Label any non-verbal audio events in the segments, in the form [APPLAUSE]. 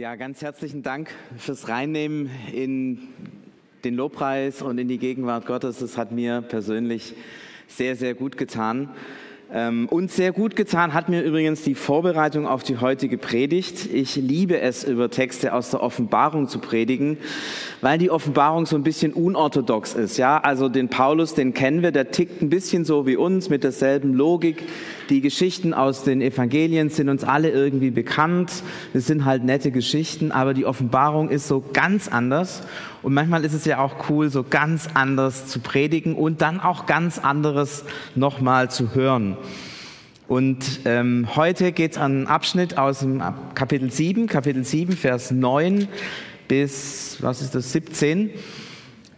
Ja, ganz herzlichen Dank fürs Reinnehmen in den Lobpreis und in die Gegenwart Gottes. Das hat mir persönlich sehr, sehr gut getan. Ähm, und sehr gut getan hat mir übrigens die Vorbereitung auf die heutige Predigt. Ich liebe es, über Texte aus der Offenbarung zu predigen, weil die Offenbarung so ein bisschen unorthodox ist. Ja, also den Paulus, den kennen wir, der tickt ein bisschen so wie uns mit derselben Logik. Die Geschichten aus den Evangelien sind uns alle irgendwie bekannt. Es sind halt nette Geschichten, aber die Offenbarung ist so ganz anders. Und manchmal ist es ja auch cool, so ganz anders zu predigen und dann auch ganz anderes nochmal zu hören. Und ähm, heute geht es an einen Abschnitt aus dem Kapitel 7, Kapitel 7, Vers 9 bis, was ist das, 17.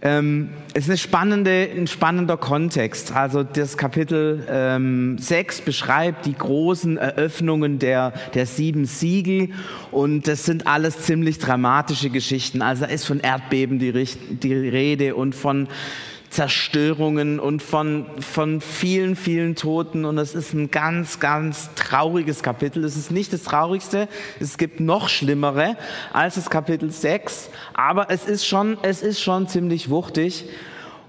Ähm, es ist spannende, ein spannender Kontext. Also das Kapitel ähm, 6 beschreibt die großen Eröffnungen der, der sieben Siegel und das sind alles ziemlich dramatische Geschichten. Also da ist von Erdbeben die, die Rede und von Zerstörungen und von, von vielen, vielen Toten. Und es ist ein ganz, ganz trauriges Kapitel. Es ist nicht das traurigste. Es gibt noch schlimmere als das Kapitel 6. Aber es ist schon, es ist schon ziemlich wuchtig.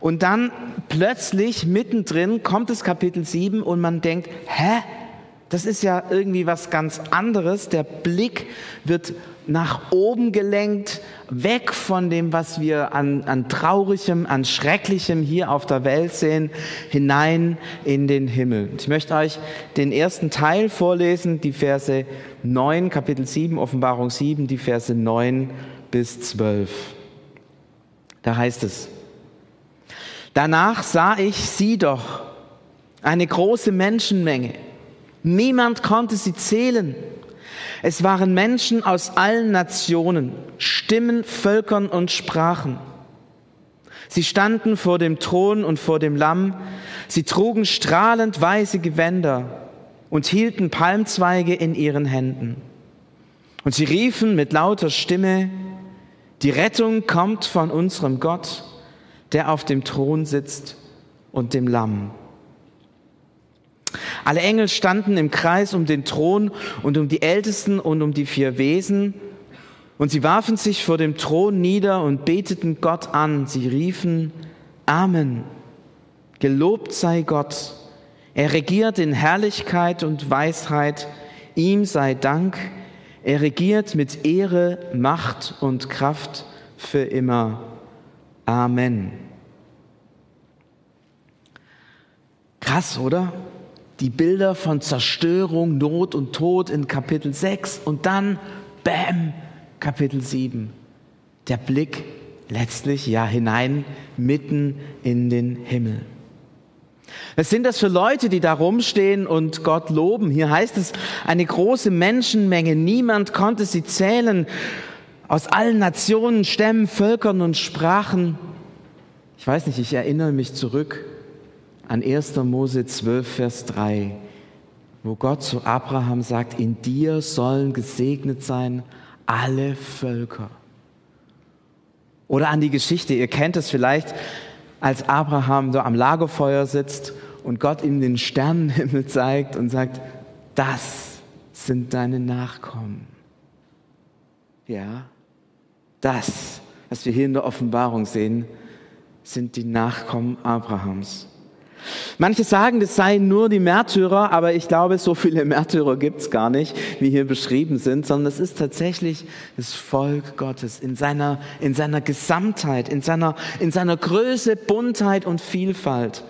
Und dann plötzlich mittendrin kommt das Kapitel 7 und man denkt, hä? Das ist ja irgendwie was ganz anderes. Der Blick wird nach oben gelenkt, weg von dem, was wir an, an traurigem, an schrecklichem hier auf der Welt sehen, hinein in den Himmel. Ich möchte euch den ersten Teil vorlesen, die Verse 9, Kapitel 7, Offenbarung 7, die Verse 9 bis 12. Da heißt es, danach sah ich sie doch, eine große Menschenmenge. Niemand konnte sie zählen es waren Menschen aus allen Nationen, Stimmen, Völkern und Sprachen. Sie standen vor dem Thron und vor dem Lamm. Sie trugen strahlend weiße Gewänder und hielten Palmzweige in ihren Händen. Und sie riefen mit lauter Stimme, die Rettung kommt von unserem Gott, der auf dem Thron sitzt und dem Lamm. Alle Engel standen im Kreis um den Thron und um die Ältesten und um die vier Wesen. Und sie warfen sich vor dem Thron nieder und beteten Gott an. Sie riefen, Amen. Gelobt sei Gott. Er regiert in Herrlichkeit und Weisheit. Ihm sei Dank. Er regiert mit Ehre, Macht und Kraft für immer. Amen. Krass, oder? Die Bilder von Zerstörung, Not und Tod in Kapitel 6 und dann, bam, Kapitel 7. Der Blick letztlich ja hinein mitten in den Himmel. Was sind das für Leute, die da rumstehen und Gott loben? Hier heißt es, eine große Menschenmenge, niemand konnte sie zählen, aus allen Nationen, Stämmen, Völkern und Sprachen. Ich weiß nicht, ich erinnere mich zurück an 1. Mose 12, Vers 3, wo Gott zu Abraham sagt, in dir sollen gesegnet sein alle Völker. Oder an die Geschichte, ihr kennt es vielleicht, als Abraham da am Lagerfeuer sitzt und Gott ihm den Sternenhimmel zeigt und sagt, das sind deine Nachkommen. Ja, das, was wir hier in der Offenbarung sehen, sind die Nachkommen Abrahams. Manche sagen, das seien nur die Märtyrer, aber ich glaube, so viele [LAUGHS] Märtyrer gibt es gar nicht, wie hier beschrieben sind, sondern es ist tatsächlich das Volk Gottes in seiner, in seiner Gesamtheit, in seiner, in seiner Größe, Buntheit und Vielfalt.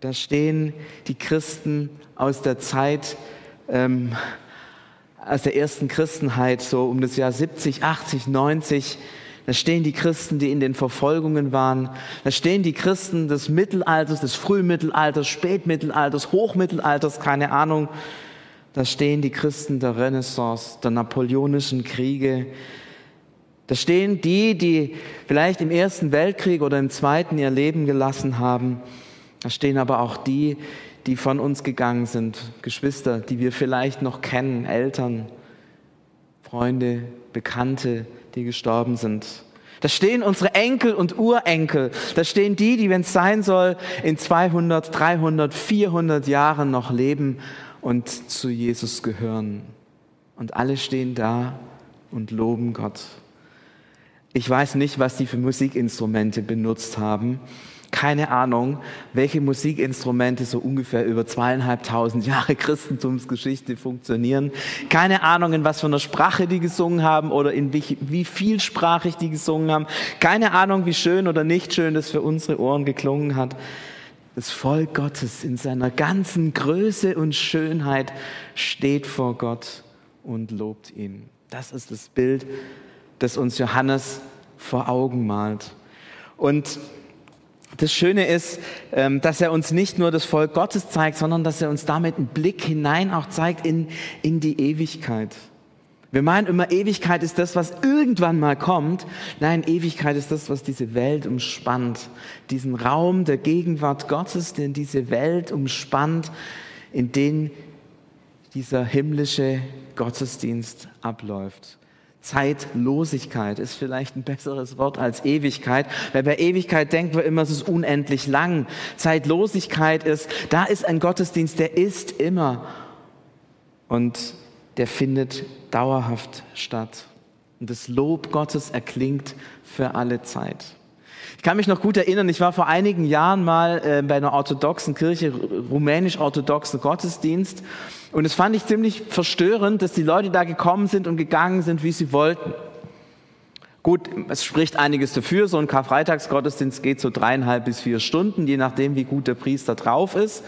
Da stehen die Christen aus der Zeit, ähm, aus der ersten Christenheit, so um das Jahr 70, 80, 90, da stehen die Christen, die in den Verfolgungen waren. Da stehen die Christen des Mittelalters, des Frühmittelalters, Spätmittelalters, Hochmittelalters, keine Ahnung. Da stehen die Christen der Renaissance, der napoleonischen Kriege. Da stehen die, die vielleicht im Ersten Weltkrieg oder im Zweiten ihr Leben gelassen haben. Da stehen aber auch die, die von uns gegangen sind, Geschwister, die wir vielleicht noch kennen, Eltern, Freunde, Bekannte, die gestorben sind. Da stehen unsere Enkel und Urenkel. Da stehen die, die, wenn es sein soll, in 200, 300, 400 Jahren noch leben und zu Jesus gehören. Und alle stehen da und loben Gott. Ich weiß nicht, was die für Musikinstrumente benutzt haben. Keine Ahnung, welche Musikinstrumente so ungefähr über zweieinhalbtausend Jahre [LAUGHS] Christentumsgeschichte funktionieren. Keine Ahnung, in was für einer Sprache die gesungen haben oder in wie, wie vielsprachig die gesungen haben. Keine Ahnung, wie schön oder nicht schön das für unsere Ohren geklungen hat. Das Volk Gottes in seiner ganzen Größe und Schönheit steht vor Gott und lobt ihn. Das ist das Bild, das uns Johannes vor Augen malt. Und das Schöne ist, ähm, dass er uns nicht nur das Volk Gottes zeigt, sondern dass er uns damit einen Blick hinein auch zeigt in, in die Ewigkeit. Wir meinen immer, Ewigkeit ist das, was irgendwann mal kommt. Nein, Ewigkeit ist das, was diese Welt umspannt. Diesen Raum der Gegenwart Gottes, den diese Welt umspannt, in den dieser himmlische Gottesdienst abläuft. Zeitlosigkeit ist vielleicht ein besseres Wort als Ewigkeit, weil bei Ewigkeit denken wir immer, es ist unendlich lang. Zeitlosigkeit ist, da ist ein Gottesdienst, der ist immer und der findet dauerhaft statt. Und das Lob Gottes erklingt für alle Zeit. Ich kann mich noch gut erinnern, ich war vor einigen Jahren mal äh, bei einer orthodoxen Kirche, rumänisch-orthodoxen Gottesdienst und es fand ich ziemlich verstörend, dass die Leute da gekommen sind und gegangen sind, wie sie wollten. Gut, es spricht einiges dafür. So ein Karfreitagsgottesdienst geht so dreieinhalb bis vier Stunden, je nachdem, wie gut der Priester drauf ist.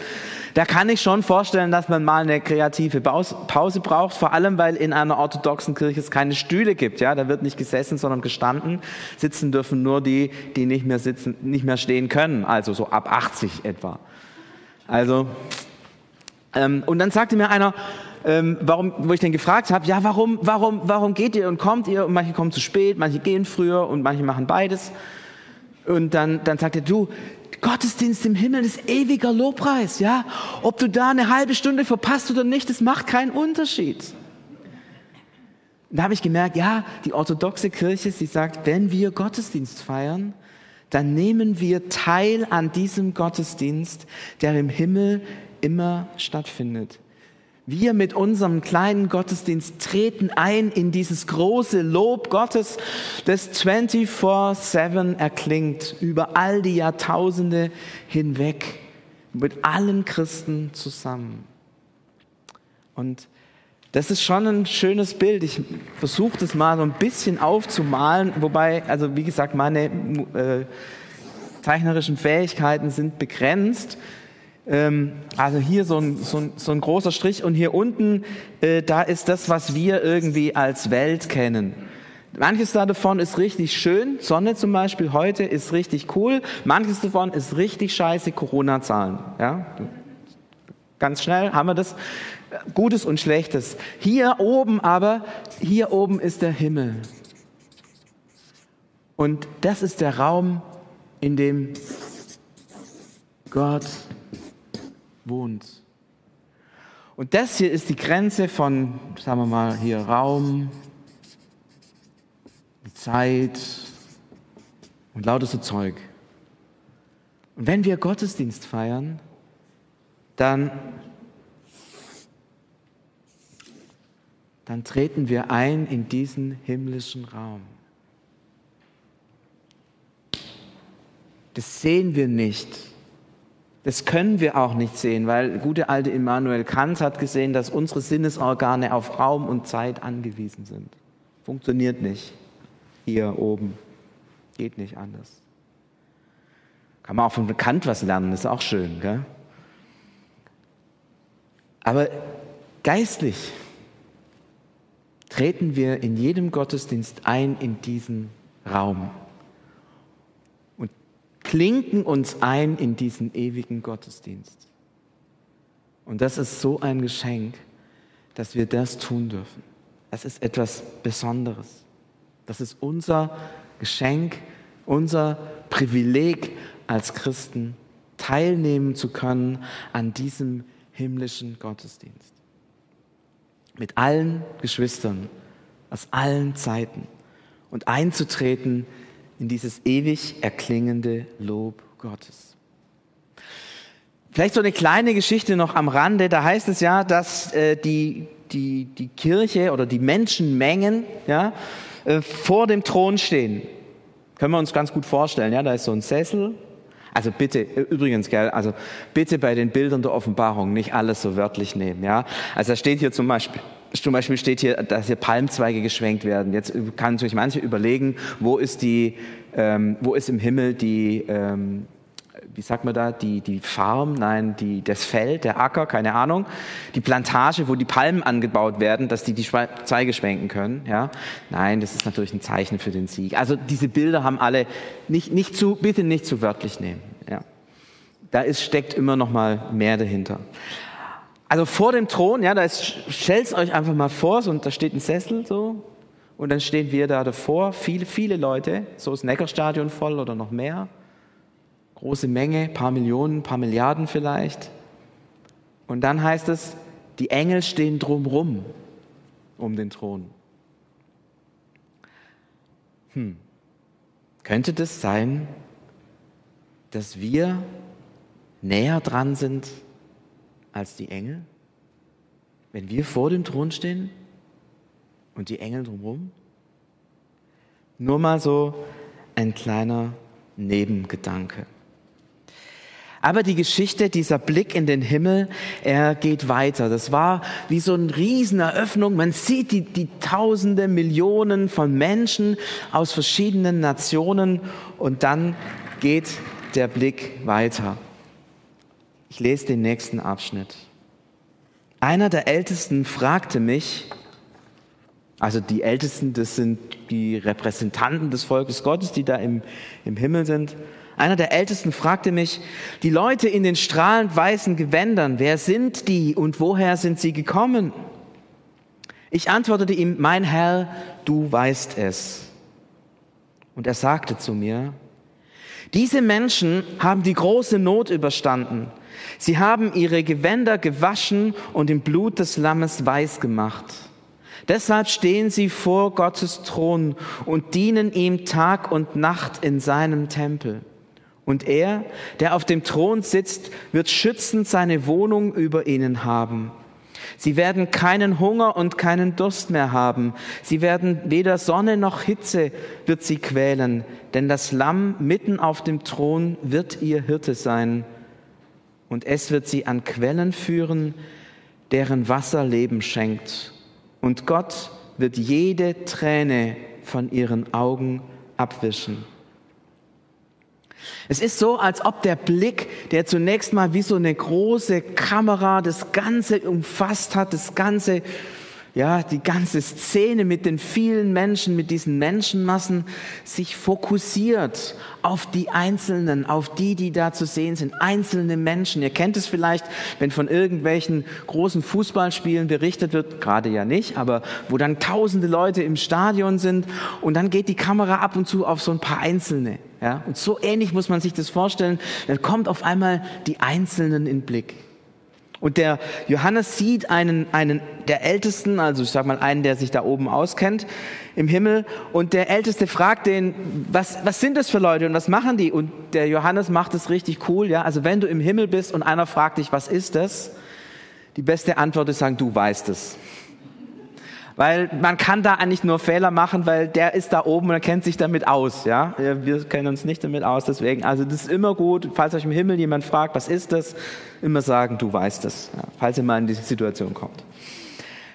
Da kann ich schon vorstellen, dass man mal eine kreative Pause braucht, vor allem, weil in einer orthodoxen Kirche es keine Stühle gibt. Ja, da wird nicht gesessen, sondern gestanden. Sitzen dürfen nur die, die nicht mehr sitzen, nicht mehr stehen können. Also so ab 80 etwa. Also, ähm, und dann sagte mir einer, ähm, warum, wo ich dann gefragt habe, ja, warum, warum, warum geht ihr und kommt ihr? Und manche kommen zu spät, manche gehen früher und manche machen beides. Und dann, dann sagt er, du, Gottesdienst im Himmel ist ewiger Lobpreis, ja? Ob du da eine halbe Stunde verpasst oder nicht, das macht keinen Unterschied. Und da habe ich gemerkt, ja, die orthodoxe Kirche, sie sagt, wenn wir Gottesdienst feiern, dann nehmen wir teil an diesem Gottesdienst, der im Himmel immer stattfindet. Wir mit unserem kleinen Gottesdienst treten ein in dieses große Lob Gottes, das 24-7 erklingt, über all die Jahrtausende hinweg, mit allen Christen zusammen. Und das ist schon ein schönes Bild. Ich versuche das mal so ein bisschen aufzumalen, wobei, also wie gesagt, meine äh, zeichnerischen Fähigkeiten sind begrenzt. Ähm, also hier so ein, so, ein, so ein großer Strich und hier unten, äh, da ist das, was wir irgendwie als Welt kennen. Manches davon ist richtig schön, Sonne zum Beispiel heute ist richtig cool, manches davon ist richtig scheiße, Corona-Zahlen. Ja? Ganz schnell haben wir das, Gutes und Schlechtes. Hier oben aber, hier oben ist der Himmel. Und das ist der Raum, in dem Gott wohnt. Und das hier ist die Grenze von, sagen wir mal, hier Raum, Zeit und lauter so Zeug. Und wenn wir Gottesdienst feiern, dann, dann treten wir ein in diesen himmlischen Raum. Das sehen wir nicht das können wir auch nicht sehen, weil gute alte Immanuel Kant hat gesehen, dass unsere Sinnesorgane auf Raum und Zeit angewiesen sind. Funktioniert nicht. Hier oben. Geht nicht anders. Kann man auch von Kant was lernen, ist auch schön. Gell? Aber geistlich treten wir in jedem Gottesdienst ein in diesen Raum klinken uns ein in diesen ewigen Gottesdienst. Und das ist so ein Geschenk, dass wir das tun dürfen. Es ist etwas Besonderes. Das ist unser Geschenk, unser Privileg als Christen, teilnehmen zu können an diesem himmlischen Gottesdienst. Mit allen Geschwistern aus allen Zeiten und einzutreten in dieses ewig erklingende Lob Gottes. Vielleicht so eine kleine Geschichte noch am Rande. Da heißt es ja, dass äh, die, die, die Kirche oder die Menschenmengen ja, äh, vor dem Thron stehen. Können wir uns ganz gut vorstellen. Ja, da ist so ein Sessel. Also bitte, äh, übrigens, gell, also bitte bei den Bildern der Offenbarung nicht alles so wörtlich nehmen. Ja, also da steht hier zum Beispiel zum Beispiel steht hier, dass hier Palmzweige geschwenkt werden. Jetzt kann natürlich manche überlegen, wo ist die, ähm, wo ist im Himmel die, ähm, wie sagt man da, die, die Farm, nein, die, das Feld, der Acker, keine Ahnung, die Plantage, wo die Palmen angebaut werden, dass die die Zweige schwenken können, ja. Nein, das ist natürlich ein Zeichen für den Sieg. Also diese Bilder haben alle, nicht, nicht zu, bitte nicht zu wörtlich nehmen, ja. Da ist, steckt immer noch mal mehr dahinter. Also vor dem Thron, ja, da stellt euch einfach mal vor, so, und da steht ein Sessel, so, und dann stehen wir da davor, viele, viele Leute, so ist Neckarstadion voll oder noch mehr große Menge, paar Millionen, paar Milliarden vielleicht. Und dann heißt es, die Engel stehen drumrum um den Thron. Hm. Könnte das sein, dass wir näher dran sind als die Engel? Wenn wir vor dem Thron stehen und die Engel drumherum? Nur mal so ein kleiner Nebengedanke. Aber die Geschichte, dieser Blick in den Himmel, er geht weiter. Das war wie so eine Rieseneröffnung. Man sieht die, die Tausende, Millionen von Menschen aus verschiedenen Nationen und dann geht der Blick weiter. Ich lese den nächsten Abschnitt. Einer der Ältesten fragte mich, also die Ältesten, das sind die Repräsentanten des Volkes Gottes, die da im, im Himmel sind. Einer der Ältesten fragte mich, die Leute in den strahlend weißen Gewändern, wer sind die und woher sind sie gekommen? Ich antwortete ihm, mein Herr, du weißt es. Und er sagte zu mir, diese Menschen haben die große Not überstanden. Sie haben ihre Gewänder gewaschen und im Blut des Lammes weiß gemacht. Deshalb stehen sie vor Gottes Thron und dienen ihm Tag und Nacht in seinem Tempel. Und er, der auf dem Thron sitzt, wird schützend seine Wohnung über ihnen haben. Sie werden keinen Hunger und keinen Durst mehr haben. Sie werden weder Sonne noch Hitze wird sie quälen, denn das Lamm mitten auf dem Thron wird ihr Hirte sein. Und es wird sie an Quellen führen, deren Wasser Leben schenkt. Und Gott wird jede Träne von ihren Augen abwischen. Es ist so, als ob der Blick, der zunächst mal wie so eine große Kamera das Ganze umfasst hat, das Ganze ja, die ganze Szene mit den vielen Menschen, mit diesen Menschenmassen sich fokussiert auf die Einzelnen, auf die, die da zu sehen sind, einzelne Menschen. Ihr kennt es vielleicht, wenn von irgendwelchen großen Fußballspielen berichtet wird, gerade ja nicht, aber wo dann tausende Leute im Stadion sind und dann geht die Kamera ab und zu auf so ein paar Einzelne. Ja, und so ähnlich muss man sich das vorstellen. Dann kommt auf einmal die Einzelnen in Blick. Und der Johannes sieht einen, einen der Ältesten, also ich sag mal einen, der sich da oben auskennt im Himmel. Und der Älteste fragt den, was, was sind das für Leute und was machen die? Und der Johannes macht es richtig cool, ja. Also wenn du im Himmel bist und einer fragt dich, was ist das? Die beste Antwort ist sagen, du weißt es. Weil man kann da eigentlich nur Fehler machen, weil der ist da oben und er kennt sich damit aus. Ja, Wir kennen uns nicht damit aus, deswegen. Also das ist immer gut, falls euch im Himmel jemand fragt, was ist das, immer sagen, du weißt es, ja, falls ihr mal in diese Situation kommt.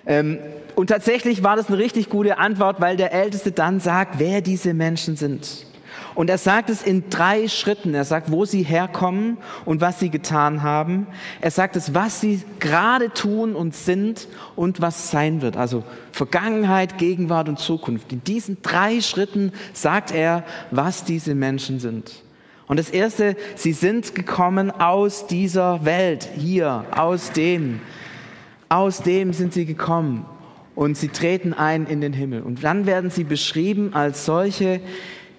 Ähm, und tatsächlich war das eine richtig gute Antwort, weil der Älteste dann sagt, wer diese Menschen sind. Und er sagt es in drei Schritten. Er sagt, wo sie herkommen und was sie getan haben. Er sagt es, was sie gerade tun und sind und was sein wird. Also Vergangenheit, Gegenwart und Zukunft. In diesen drei Schritten sagt er, was diese Menschen sind. Und das erste, sie sind gekommen aus dieser Welt, hier, aus dem. Aus dem sind sie gekommen. Und sie treten ein in den Himmel. Und dann werden sie beschrieben als solche,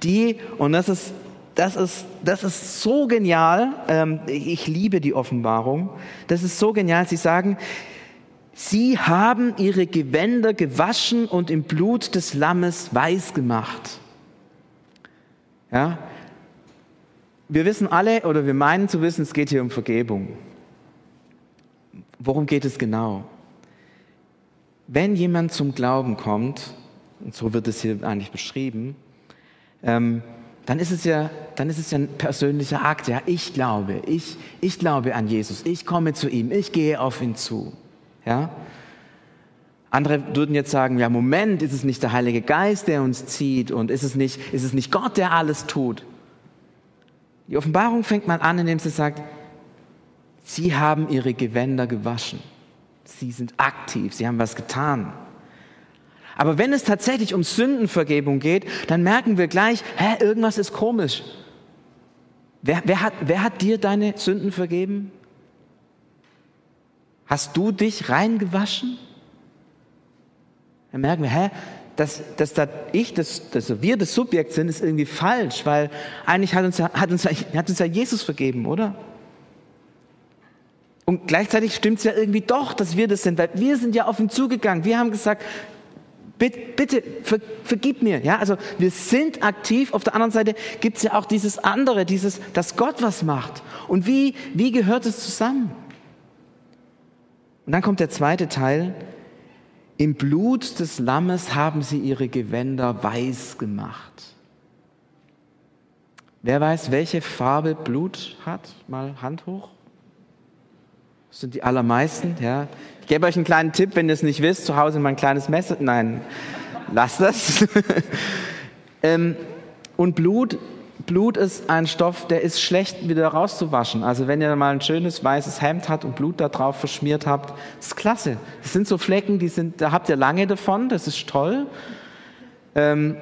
die, und das ist, das ist, das ist so genial, ähm, ich liebe die Offenbarung, das ist so genial, sie sagen, sie haben ihre Gewänder gewaschen und im Blut des Lammes weiß gemacht. Ja, wir wissen alle oder wir meinen zu wissen, es geht hier um Vergebung. worum geht es genau? Wenn jemand zum Glauben kommt, und so wird es hier eigentlich beschrieben, ähm, dann ist es ja, dann ist es ja ein persönlicher Akt. Ja, ich glaube, ich, ich glaube an Jesus, ich komme zu ihm, ich gehe auf ihn zu. Ja. Andere würden jetzt sagen, ja, Moment, ist es nicht der Heilige Geist, der uns zieht und ist es nicht, ist es nicht Gott, der alles tut? Die Offenbarung fängt mal an, indem sie sagt, sie haben ihre Gewänder gewaschen. Sie sind aktiv, sie haben was getan. Aber wenn es tatsächlich um Sündenvergebung geht, dann merken wir gleich, hä, irgendwas ist komisch. Wer, wer, hat, wer hat dir deine Sünden vergeben? Hast du dich reingewaschen? Dann merken wir, hä, dass, dass da ich, dass, dass wir das Subjekt sind, ist irgendwie falsch, weil eigentlich hat uns, hat uns, hat uns ja Jesus vergeben, oder? Und gleichzeitig stimmt es ja irgendwie doch, dass wir das sind, weil wir sind ja auf ihn zugegangen. Wir haben gesagt, bitte, bitte ver, vergib mir. Ja, also wir sind aktiv. Auf der anderen Seite gibt es ja auch dieses andere, dieses, dass Gott was macht. Und wie, wie gehört es zusammen? Und dann kommt der zweite Teil. Im Blut des Lammes haben sie ihre Gewänder weiß gemacht. Wer weiß, welche Farbe Blut hat? Mal Hand hoch. Das sind die allermeisten, ja. Ich gebe euch einen kleinen Tipp, wenn ihr es nicht wisst, zu Hause mein kleines Messer. Nein, lasst das. [LAUGHS] ähm, und Blut, Blut ist ein Stoff, der ist schlecht wieder rauszuwaschen. Also wenn ihr mal ein schönes weißes Hemd habt und Blut da drauf verschmiert habt, ist klasse. Das sind so Flecken, die sind, da habt ihr lange davon, das ist toll. Ähm,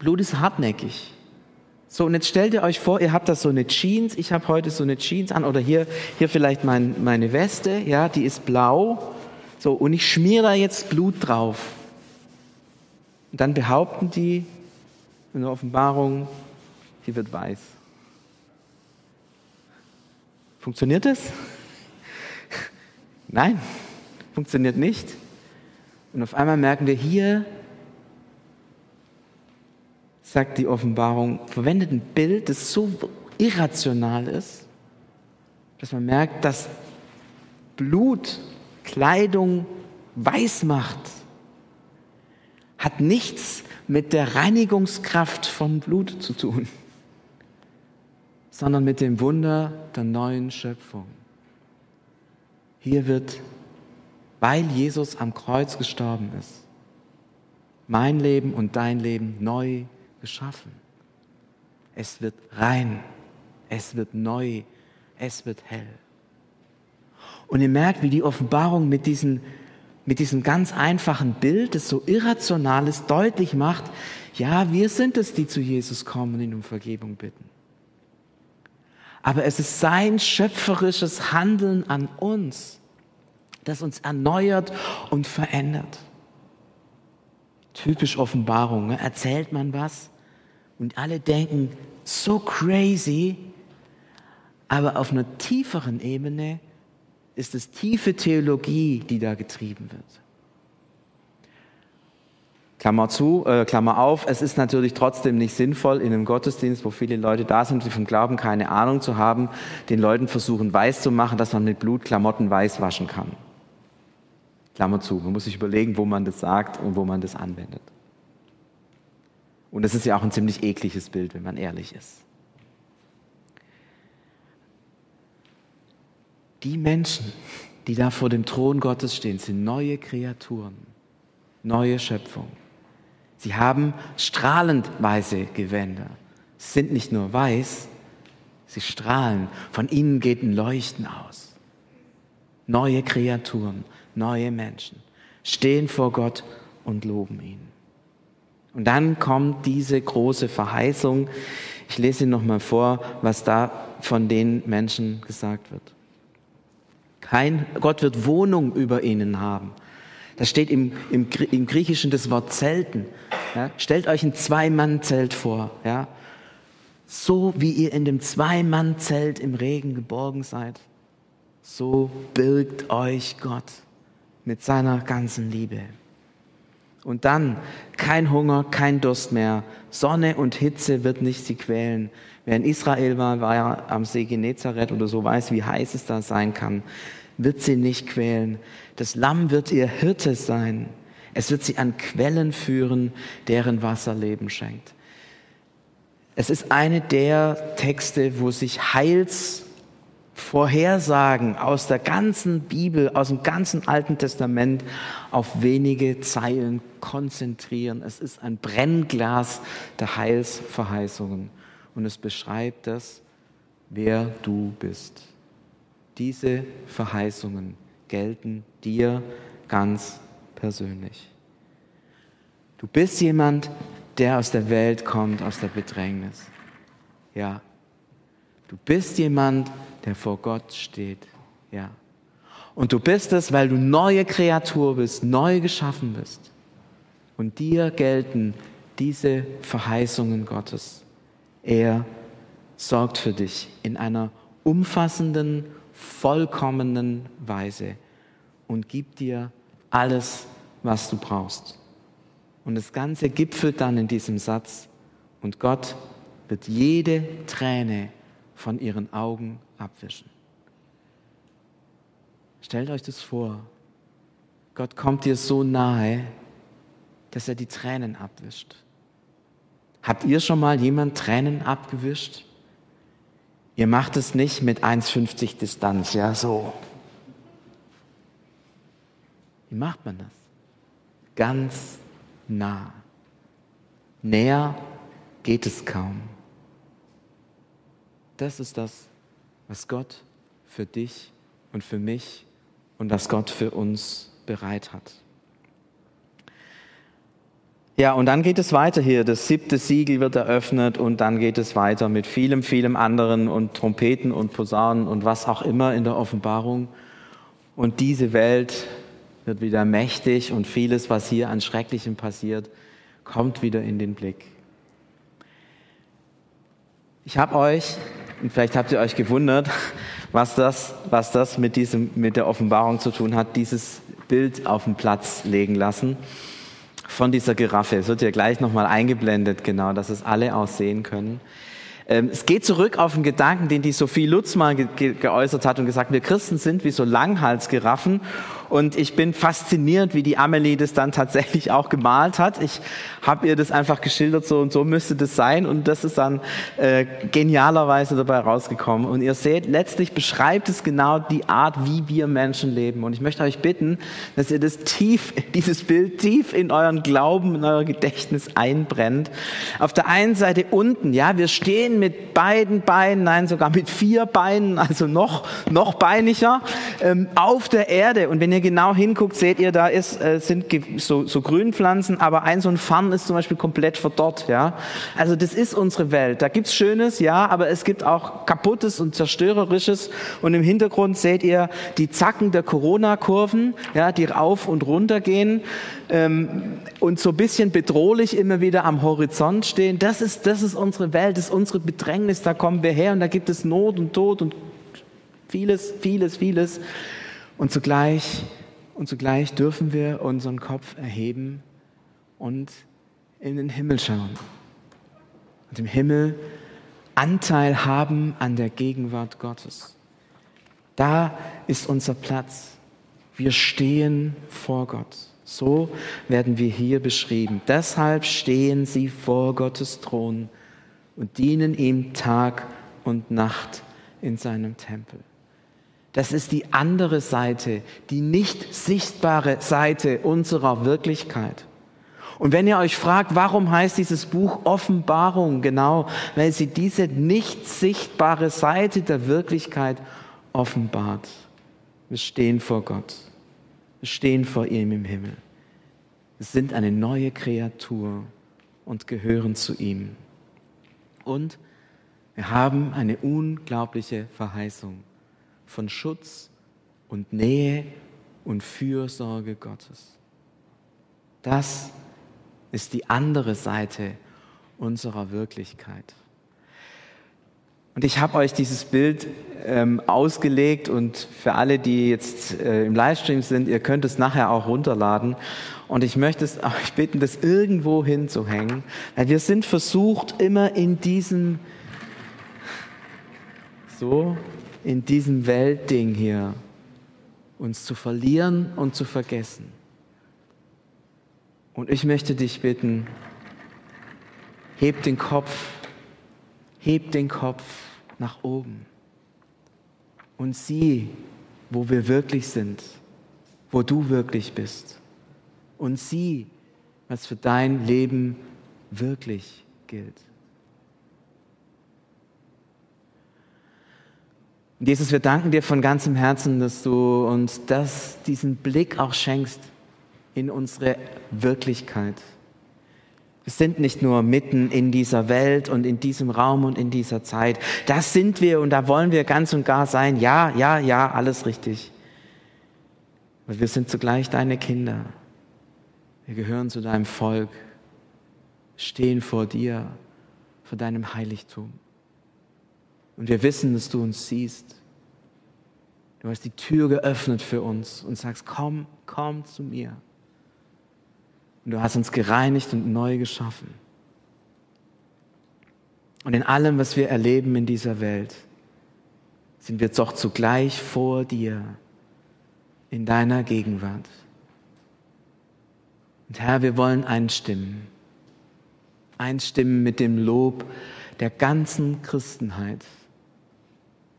Blut ist hartnäckig. So, und jetzt stellt ihr euch vor, ihr habt da so eine Jeans, ich habe heute so eine Jeans an, oder hier, hier vielleicht mein, meine Weste, ja, die ist blau. So, und ich schmiere da jetzt Blut drauf. Und dann behaupten die in der Offenbarung, die wird weiß. Funktioniert das? [LAUGHS] Nein, funktioniert nicht. Und auf einmal merken wir hier, sagt die Offenbarung, verwendet ein Bild, das so irrational ist, dass man merkt, dass Blut Kleidung weiß macht, hat nichts mit der Reinigungskraft von Blut zu tun, sondern mit dem Wunder der neuen Schöpfung. Hier wird, weil Jesus am Kreuz gestorben ist, mein Leben und dein Leben neu geschaffen. Es wird rein, es wird neu, es wird hell. Und ihr merkt, wie die Offenbarung mit, diesen, mit diesem ganz einfachen Bild, das so irrational ist, deutlich macht, ja, wir sind es, die zu Jesus kommen und ihn um Vergebung bitten. Aber es ist sein schöpferisches Handeln an uns, das uns erneuert und verändert. Typisch Offenbarung. Ne? Erzählt man was und alle denken, so crazy, aber auf einer tieferen Ebene ist es tiefe Theologie, die da getrieben wird. Klammer zu, äh, Klammer auf, es ist natürlich trotzdem nicht sinnvoll, in einem Gottesdienst, wo viele Leute da sind, die vom Glauben keine Ahnung zu haben, den Leuten versuchen weiß zu machen, dass man mit Blut Klamotten weiß waschen kann. Klammer zu. Man muss sich überlegen, wo man das sagt und wo man das anwendet. Und das ist ja auch ein ziemlich ekliges Bild, wenn man ehrlich ist. Die Menschen, die da vor dem Thron Gottes stehen, sind neue Kreaturen, neue Schöpfung. Sie haben strahlend weiße Gewänder. Sie sind nicht nur weiß, sie strahlen. Von ihnen geht ein Leuchten aus. Neue Kreaturen, neue Menschen stehen vor Gott und loben ihn. Und dann kommt diese große Verheißung. Ich lese Ihnen nochmal vor, was da von den Menschen gesagt wird. Kein, Gott wird Wohnung über ihnen haben. Das steht im, im, im Griechischen das Wort Zelten. Ja? Stellt euch ein Zwei-Mann-Zelt vor. Ja? So wie ihr in dem Zwei-Mann-Zelt im Regen geborgen seid, so birgt euch Gott mit seiner ganzen Liebe. Und dann kein Hunger, kein Durst mehr. Sonne und Hitze wird nicht sie quälen. Wer in Israel war, war ja am See Genezareth oder so weiß, wie heiß es da sein kann. wird sie nicht quälen. Das Lamm wird ihr Hirte sein. Es wird sie an Quellen führen, deren Wasser Leben schenkt. Es ist eine der Texte, wo sich Heilsvorhersagen aus der ganzen Bibel, aus dem ganzen Alten Testament auf wenige Zeilen konzentrieren. Es ist ein Brennglas der Heilsverheißungen und es beschreibt das, wer du bist. Diese Verheißungen gelten dir ganz persönlich. Du bist jemand, der aus der Welt kommt, aus der Bedrängnis. Ja. Du bist jemand, der vor Gott steht. Ja. Und du bist es, weil du neue Kreatur bist, neu geschaffen bist. Und dir gelten diese Verheißungen Gottes. Er sorgt für dich in einer umfassenden, vollkommenen Weise und gibt dir alles, was du brauchst. Und das Ganze gipfelt dann in diesem Satz, und Gott wird jede Träne von ihren Augen abwischen. Stellt euch das vor. Gott kommt dir so nahe, dass er die Tränen abwischt. Habt ihr schon mal jemand Tränen abgewischt? Ihr macht es nicht mit 1,50 Distanz, ja, so. Wie macht man das? Ganz nah. Näher geht es kaum. Das ist das, was Gott für dich und für mich und was Gott für uns bereit hat. Ja, und dann geht es weiter hier. Das siebte Siegel wird eröffnet und dann geht es weiter mit vielem, vielem anderen und Trompeten und Posaunen und was auch immer in der Offenbarung. Und diese Welt wird wieder mächtig und vieles, was hier an Schrecklichem passiert, kommt wieder in den Blick. Ich habe euch, und vielleicht habt ihr euch gewundert, was das, was das mit, diesem, mit der Offenbarung zu tun hat, dieses Bild auf den Platz legen lassen von dieser Giraffe. Es wird ja gleich nochmal eingeblendet, genau, dass es alle auch sehen können. Ähm, es geht zurück auf einen Gedanken, den die Sophie Lutz mal ge geäußert hat und gesagt, wir Christen sind wie so Langhalsgiraffen und ich bin fasziniert, wie die Amelie das dann tatsächlich auch gemalt hat. Ich habe ihr das einfach geschildert, so und so müsste das sein. Und das ist dann äh, genialerweise dabei rausgekommen. Und ihr seht, letztlich beschreibt es genau die Art, wie wir Menschen leben. Und ich möchte euch bitten, dass ihr das tief, [LAUGHS] dieses Bild tief in euren Glauben, in euer Gedächtnis einbrennt. Auf der einen Seite unten, ja, wir stehen mit beiden Beinen, nein, sogar mit vier Beinen, also noch, noch beiniger, ähm, auf der Erde. Und wenn ihr genau hinguckt, seht ihr, da ist, äh, sind so, so Grünpflanzen, aber ein so ein Farn ist zum Beispiel komplett verdorrt. Ja? Also das ist unsere Welt. Da gibt's Schönes, ja, aber es gibt auch Kaputtes und Zerstörerisches. Und im Hintergrund seht ihr die Zacken der Corona-Kurven, ja, die rauf und runter gehen ähm, und so bisschen bedrohlich immer wieder am Horizont stehen. Das ist, das ist unsere Welt, das ist unsere Bedrängnis. Da kommen wir her und da gibt es Not und Tod und vieles, vieles, vieles. Und zugleich, und zugleich dürfen wir unseren Kopf erheben und in den Himmel schauen. Und im Himmel Anteil haben an der Gegenwart Gottes. Da ist unser Platz. Wir stehen vor Gott. So werden wir hier beschrieben. Deshalb stehen sie vor Gottes Thron und dienen ihm Tag und Nacht in seinem Tempel. Das ist die andere Seite, die nicht sichtbare Seite unserer Wirklichkeit. Und wenn ihr euch fragt, warum heißt dieses Buch Offenbarung genau, weil sie diese nicht sichtbare Seite der Wirklichkeit offenbart. Wir stehen vor Gott. Wir stehen vor ihm im Himmel. Wir sind eine neue Kreatur und gehören zu ihm. Und wir haben eine unglaubliche Verheißung von Schutz und Nähe und Fürsorge Gottes. Das ist die andere Seite unserer Wirklichkeit. Und ich habe euch dieses Bild ähm, ausgelegt und für alle, die jetzt äh, im Livestream sind, ihr könnt es nachher auch runterladen. Und ich möchte es [LAUGHS] euch bitten, das irgendwo hinzuhängen, weil wir sind versucht, immer in diesem so in diesem Weltding hier uns zu verlieren und zu vergessen. Und ich möchte dich bitten, heb den Kopf, heb den Kopf nach oben und sieh, wo wir wirklich sind, wo du wirklich bist. Und sieh, was für dein Leben wirklich gilt. Und Jesus, wir danken dir von ganzem Herzen, dass du uns das, diesen Blick auch schenkst in unsere Wirklichkeit. Wir sind nicht nur mitten in dieser Welt und in diesem Raum und in dieser Zeit. Das sind wir und da wollen wir ganz und gar sein. Ja, ja, ja, alles richtig. Aber wir sind zugleich deine Kinder. Wir gehören zu deinem Volk, stehen vor dir, vor deinem Heiligtum. Und wir wissen, dass du uns siehst. Du hast die Tür geöffnet für uns und sagst, komm, komm zu mir. Und du hast uns gereinigt und neu geschaffen. Und in allem, was wir erleben in dieser Welt, sind wir doch zugleich vor dir, in deiner Gegenwart. Und Herr, wir wollen einstimmen. Einstimmen mit dem Lob der ganzen Christenheit,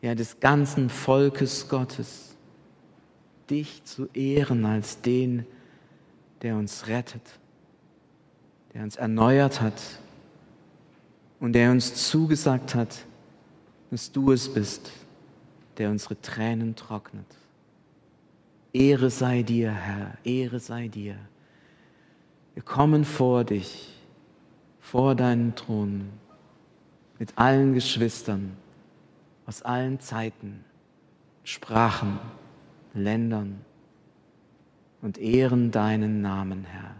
ja des ganzen Volkes Gottes, dich zu ehren als den, der uns rettet, der uns erneuert hat und der uns zugesagt hat, dass du es bist, der unsere Tränen trocknet. Ehre sei dir, Herr, Ehre sei dir. Wir kommen vor dich, vor deinen Thron, mit allen Geschwistern aus allen Zeiten, Sprachen, Ländern und ehren deinen Namen, Herr.